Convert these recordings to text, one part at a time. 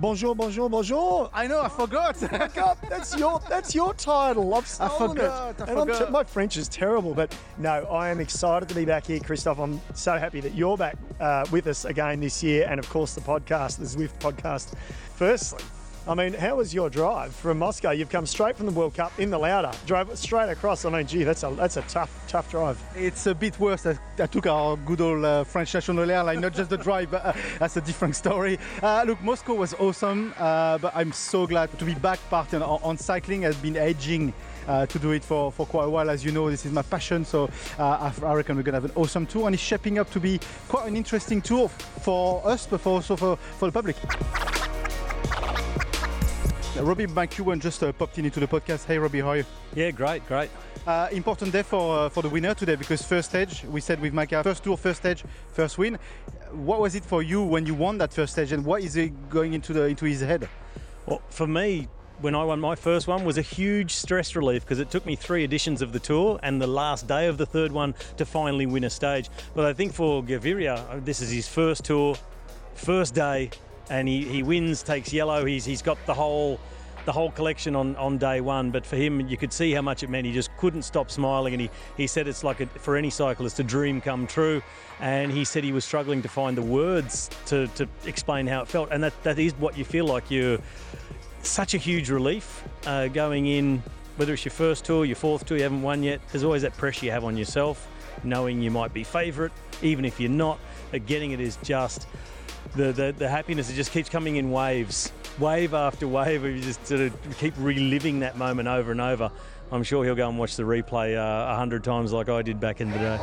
bonjour, bonjour, bonjour. I know, I forgot. That's your that's your title. I've stolen forgot, it. I And I'm my French is terrible, but no, I am excited to be back here, Christoph. I'm so happy that you're back uh, with us again this year, and of course the podcast, the Zwift podcast. Firstly, I mean, how was your drive from Moscow? You've come straight from the World Cup in the Lauda, drove straight across. I mean, gee, that's a that's a tough tough drive. It's a bit worse. I, I took our good old uh, French national airline, not just the drive, but uh, that's a different story. Uh, look, Moscow was awesome, uh, but I'm so glad to be back partying on, on cycling. I've been edging uh, to do it for, for quite a while. As you know, this is my passion, so uh, I, I reckon we're going to have an awesome tour, and it's shaping up to be quite an interesting tour for us, but also for, for the public. Robbie McEwen just uh, popped in into the podcast. Hey, Robbie, how are you? Yeah, great, great. Uh, important day for uh, for the winner today because first stage we said with Micah first tour first stage first win. What was it for you when you won that first stage and what is it going into the into his head? Well, for me, when I won my first one was a huge stress relief because it took me three editions of the tour and the last day of the third one to finally win a stage. But I think for Gaviria, uh, this is his first tour, first day, and he, he wins, takes yellow. He's he's got the whole the whole collection on, on day one. But for him, you could see how much it meant. He just couldn't stop smiling, and he, he said it's like a, for any cyclist a dream come true. And he said he was struggling to find the words to, to explain how it felt, and that, that is what you feel like you're such a huge relief uh, going in, whether it's your first tour, your fourth tour, you haven't won yet. There's always that pressure you have on yourself, knowing you might be favourite, even if you're not. But getting it is just the, the, the happiness. It just keeps coming in waves, wave after wave. Where you just sort of keep reliving that moment over and over. I'm sure he'll go and watch the replay uh, a hundred times like I did back in the day.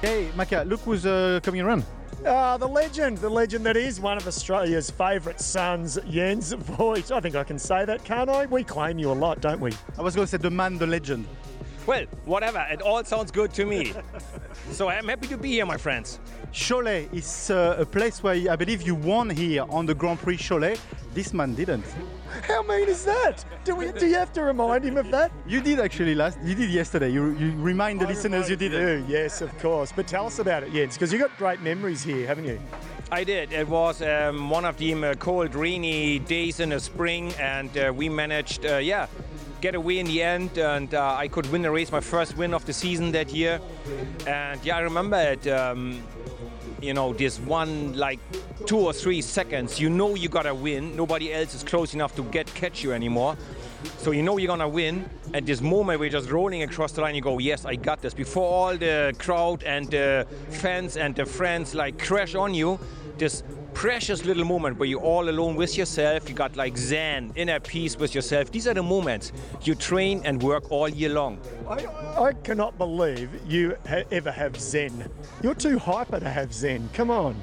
Hey, Micah, look who's uh, coming around. Ah, the legend, the legend that is one of Australia's favourite sons, Jens Voigt. I think I can say that, can't I? We claim you a lot, don't we? I was going to say the man, the legend. Well, whatever. It all sounds good to me. so I'm happy to be here, my friends. Cholet is uh, a place where I believe you won here on the Grand Prix Cholet. This man didn't. How mean is that? Do we? Do you have to remind him of that? You did actually last. You did yesterday. You, you remind the listeners you did it. yes, of course. But tell us about it, Jens, because you've got great memories here, haven't you? I did. It was um, one of the um, cold, rainy days in the spring, and uh, we managed, uh, yeah, get away in the end, and uh, I could win the race, my first win of the season that year. And yeah, I remember it. Um, you know, this one like two or three seconds, you know you gotta win. Nobody else is close enough to get catch you anymore. So you know you're gonna win. At this moment, we're just rolling across the line. You go, yes, I got this. Before all the crowd and the fans and the friends like crash on you, this precious little moment where you're all alone with yourself. You got like zen, inner peace with yourself. These are the moments you train and work all year long. I, I cannot believe you ha- ever have Zen. You're too hyper to have Zen. Come on.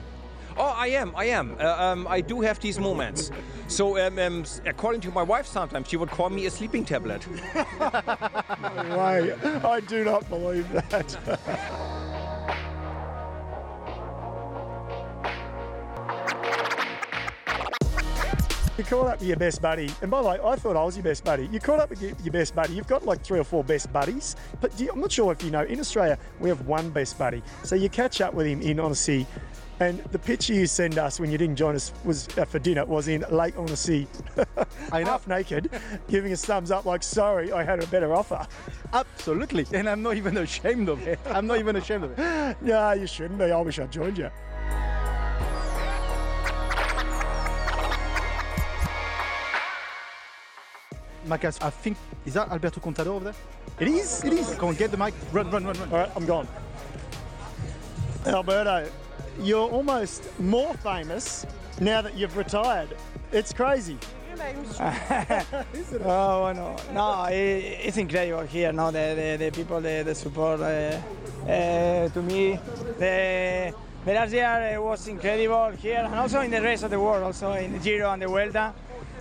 Oh, I am. I am. Uh, um, I do have these moments. So, um, um, according to my wife, sometimes she would call me a sleeping tablet. Way, I do not believe that. You caught up with your best buddy, and by the way, I thought I was your best buddy. You caught up with your, your best buddy. You've got like three or four best buddies, but do you- I'm not sure if you know. In Australia, we have one best buddy, so you catch up with him in Annecy. And the picture you send us when you didn't join us was uh, for dinner was in Lake Annecy, half naked, giving us thumbs up like, "Sorry, I had a better offer." Absolutely. And I'm not even ashamed of it. I'm not even ashamed of it. No, you shouldn't be. I wish I'd joined you. Micah, I think, is that Alberto Contador over there? It is. It is. Come on, get the mic. Run, run, run, run. All right, I'm gone. Alberto, you're almost more famous now that you've retired. It's crazy. Oh, bueno, no, i it's incredible here, no, the, the, the people, the, the support uh, uh, to me. The, the last year uh, was incredible here and also in the rest of the world, also in the Giro and the Vuelta.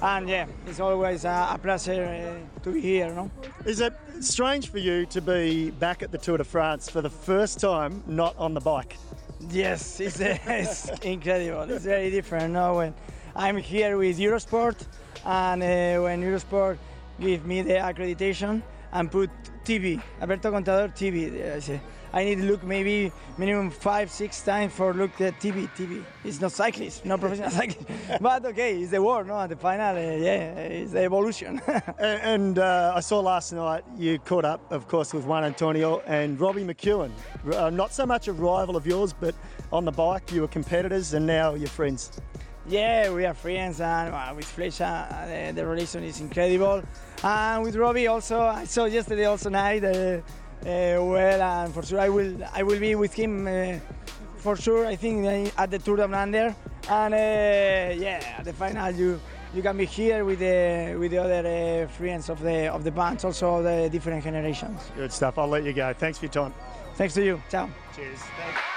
And yeah, it's always a, a pleasure uh, to be here, no? Is it strange for you to be back at the Tour de France for the first time, not on the bike? Yes, it's, uh, it's incredible. It's very different. No, when I'm here with Eurosport, and uh, when Eurosport give me the accreditation and put TV, Alberto Contador TV, I say, I need to look maybe minimum five, six times for look at TV. TV. It's not cyclist, not professional cyclist. but okay, it's the war, no? At the final, uh, yeah, it's the evolution. And, and uh, I saw last night you caught up, of course, with Juan Antonio and Robbie McEwen. Uh, not so much a rival of yours, but on the bike you were competitors and now you're friends. Yeah, we are friends, and uh, with Flecha, uh, the, the relation is incredible. And with Robbie also, I saw yesterday also night. Uh, uh, well, and for sure I will I will be with him uh, for sure. I think uh, at the Tour Down Under, and uh, yeah, at the final you you can be here with the with the other uh, friends of the of the bands, also the different generations. Good stuff. I'll let you go. Thanks for your time. Thanks to you. Ciao. Cheers. I'm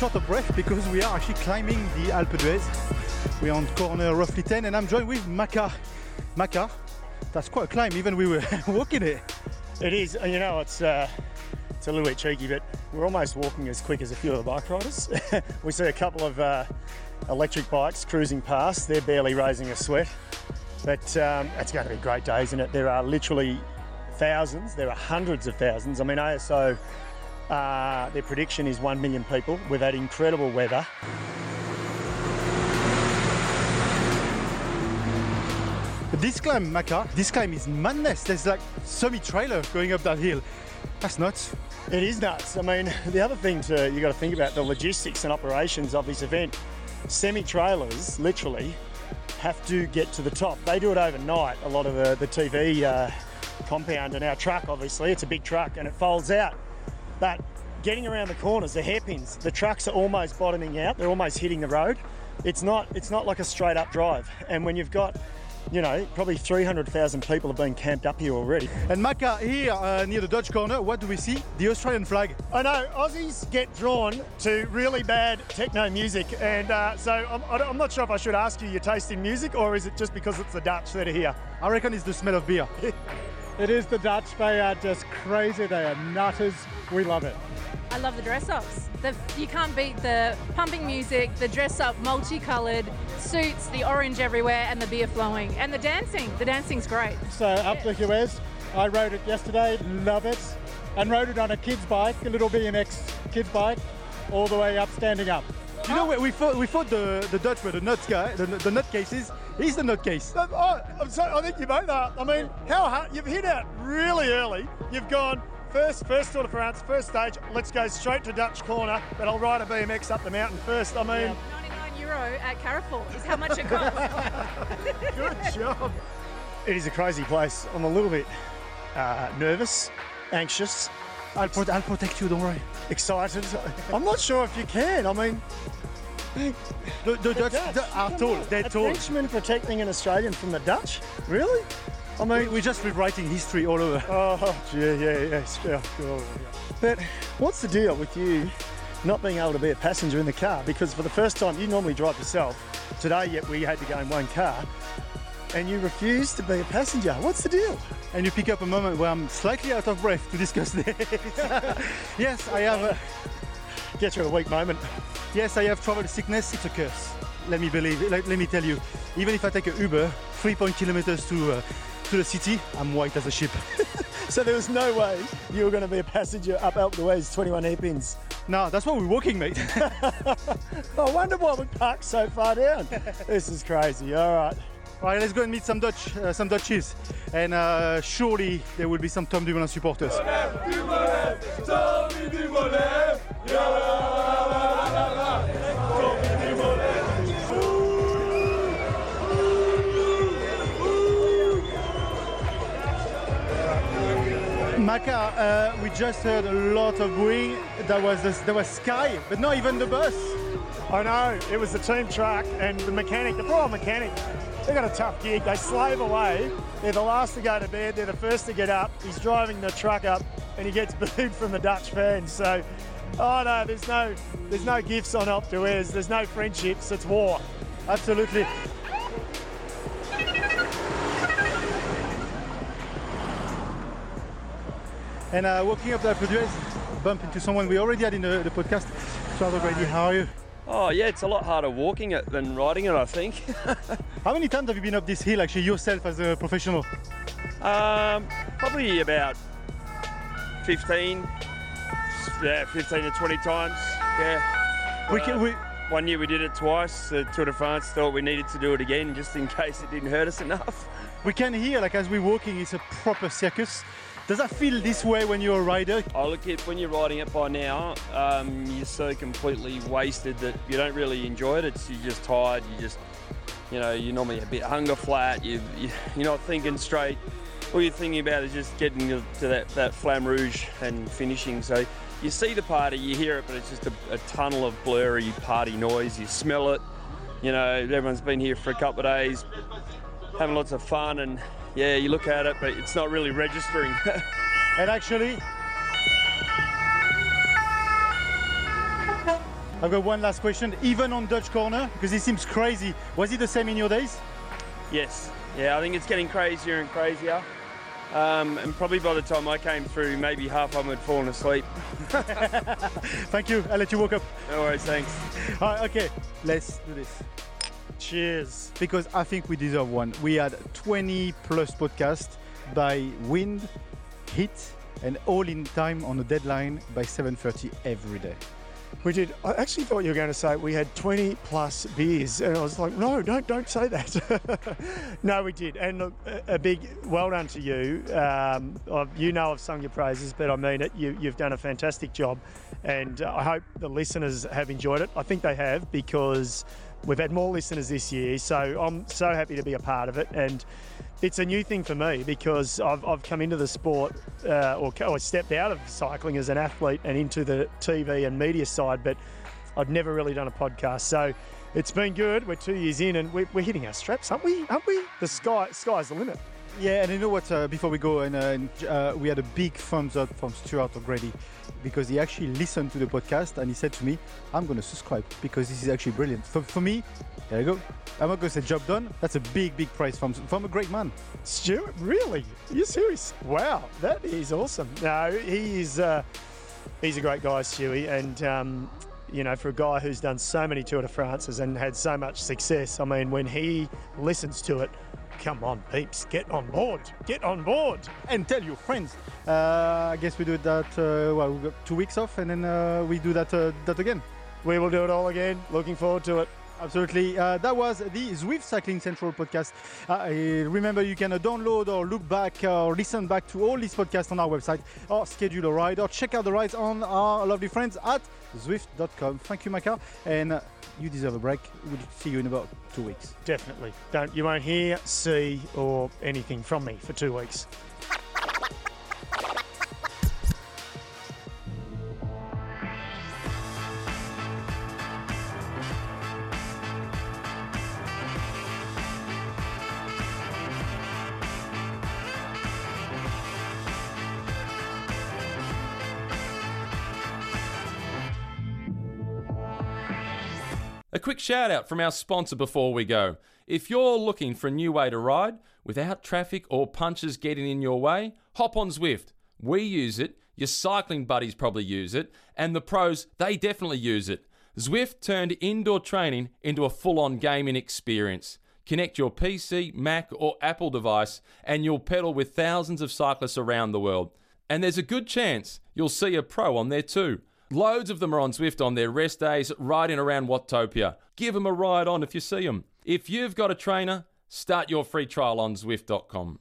short of breath because we are actually climbing the Alpe d'Huez. We're on corner roughly 10 and I'm joined with Maka. Maka, that's quite a climb even we were walking it. It is. You know, it's uh, it's a little bit cheeky, but we're almost walking as quick as a few of the bike riders. we see a couple of uh, electric bikes cruising past. They're barely raising a sweat. But um, it's going to be a great day, isn't it? There are literally thousands. There are hundreds of thousands. I mean, ASO. Uh, their prediction is 1 million people. We've had incredible weather. This climb, Maka, this climb is madness. There's like semi-trailer going up that hill. That's nuts. It is nuts. I mean, the other thing to you got to think about the logistics and operations of this event. Semi trailers, literally, have to get to the top. They do it overnight. A lot of the the TV uh, compound and our truck, obviously, it's a big truck and it folds out. But getting around the corners, the hairpins, the trucks are almost bottoming out. They're almost hitting the road. It's not. It's not like a straight up drive. And when you've got you know, probably 300,000 people have been camped up here already. And Maka, here uh, near the Dutch corner, what do we see? The Australian flag. I know Aussies get drawn to really bad techno music, and uh, so I'm, I'm, not sure if I should ask you your taste in music, or is it just because it's the Dutch that are here? I reckon it's the smell of beer. It is the Dutch. They are just crazy. They are nutters. We love it. I love the dress ups. The, you can't beat the pumping music, the dress up, multicolored suits, the orange everywhere, and the beer flowing, and the dancing. The dancing's great. So up the Huez, I rode it yesterday. Love it. And rode it on a kid's bike, a little BMX kid's bike, all the way up, standing up. You know, we, we thought we thought the, the Dutch were the nuts guy, the, the nut cases. He's the nut case. Oh, oh, I'm sorry, I think you both that. I mean, how hard you've hit out really early. You've gone first, first Tour de France, first stage. Let's go straight to Dutch corner, but I'll ride a BMX up the mountain first. I mean, 99 euro at Carrefour is how much it costs. good job. It is a crazy place. I'm a little bit uh, nervous, anxious, I'll, pro- I'll protect you, don't worry. excited. I'm not sure if you can. I mean, The, the Dutch Dutch, the- are tall. They're a. Frenchman protecting an Australian from the Dutch? Really? I mean, We're just rewriting history all over. oh, yeah, yeah, yes, yeah, cool. But what's the deal with you not being able to be a passenger in the car? Because for the first time, you normally drive yourself. Today, yet we had to go in one car, and you refused to be a passenger. What's the deal? And you pick up a moment where I'm slightly out of breath to discuss this. yes, I have. A, Get you a weak moment. Yes, I have travel sickness. It's a curse. Let me believe. Let, let me tell you. Even if I take a Uber, three point kilometers to uh, to the city, I'm white as a sheep. So there was no way you were going to be a passenger up Alpe d'Huez 21 hairpins. no, that's why we're walking, mate. I wonder why we parked so far down. this is crazy. All right. All right, let's go and meet some Dutch, uh, some Dutchies, and uh, surely there will be some Tom Dumoulin supporters. Maka, uh, we just heard a lot of booing. There was this, there was Sky, but not even the bus. I know, it was the team truck and the mechanic, the poor mechanic. They got a tough gig. They slave away. They're the last to go to bed. They're the first to get up. He's driving the truck up, and he gets booed from the Dutch fans. So, oh no, there's no, there's no gifts on d'Huez. There's no friendships. It's war. Absolutely. And uh, walking up the Alpe bump into someone we already had in the, the podcast. Charles O'Grady, how are you? Oh yeah, it's a lot harder walking it than riding it. I think. How many times have you been up this hill actually yourself as a professional? Um, probably about 15, yeah, 15 to 20 times. Yeah. We Uh, can, we, One year we did it twice. The Tour de France thought we needed to do it again just in case it didn't hurt us enough. we can hear like as we're walking, it's a proper circus. Does that feel this way when you're a rider? I look at when you're riding it by now, um, you're so completely wasted that you don't really enjoy it. It's you're just tired. You just, you know, you're normally a bit hunger flat. You, you you're not thinking straight. All you're thinking about is just getting to that that flamme rouge and finishing. So you see the party, you hear it, but it's just a, a tunnel of blurry party noise. You smell it. You know, everyone's been here for a couple of days, having lots of fun, and yeah, you look at it, but it's not really registering. And actually, I've got one last question. Even on Dutch corner, because it seems crazy. Was it the same in your days? Yes, yeah, I think it's getting crazier and crazier. Um, and probably by the time I came through, maybe half of them had fallen asleep. Thank you. I'll let you walk up. No worries, thanks. All right, okay, let's do this. Cheers. Because I think we deserve one. We had 20 plus podcasts by wind, heat, and all in time on a deadline by 7.30 every day. We did. I actually thought you were going to say we had 20 plus beers, and I was like, no, don't don't say that. no, we did, and look, a, big well done to you. Um, I've- you know I've sung your praises, but I mean it. You, you've done a fantastic job, and I hope the listeners have enjoyed it. I think they have because we've had more listeners this year, so I'm so happy to be a part of it, and. It's a new thing for me because I've, I've come into the sport uh, or, or stepped out of cycling as an athlete and into the TV and media side, but I'd never really done a podcast. So it's been good. We're two years in and we're, we're hitting our straps, aren't we? Aren't we? The sky sky's the limit. Yeah, and you know what? Uh, before we go, and, uh, and uh, we had a big thumbs up from Stuart O'Grady because he actually listened to the podcast and he said to me, "I'm going to subscribe because this is actually brilliant." For, for me, there you go. I'm not going to say job done. That's a big, big praise from from a great man. Stuart, really? You serious? Wow, that is awesome. No, he is. Uh, he's a great guy, Stewie, and um, you know, for a guy who's done so many Tour de France's and had so much success, I mean, when he listens to it, come on, peeps, get on board, get on board. And tell your friends. Uh, I guess we do that. Uh, well, we got two weeks off, and then uh, we do that uh, that again. We will do it all again. Looking forward to it. Absolutely. Uh, that was the Zwift Cycling Central podcast. Uh, remember, you can uh, download or look back or listen back to all these podcasts on our website or schedule a ride or check out the rides on our lovely friends at Zwift.com. Thank you, Micah. And uh, you deserve a break. We'll see you in about two weeks. Definitely. Don't you won't hear, see, or anything from me for two weeks. A quick shout out from our sponsor before we go. If you're looking for a new way to ride without traffic or punches getting in your way, hop on Zwift. We use it, your cycling buddies probably use it, and the pros, they definitely use it. Zwift turned indoor training into a full on gaming experience. Connect your PC, Mac, or Apple device, and you'll pedal with thousands of cyclists around the world. And there's a good chance you'll see a pro on there too. Loads of them are on Zwift on their rest days, riding around Watopia. Give them a ride on if you see them. If you've got a trainer, start your free trial on Zwift.com.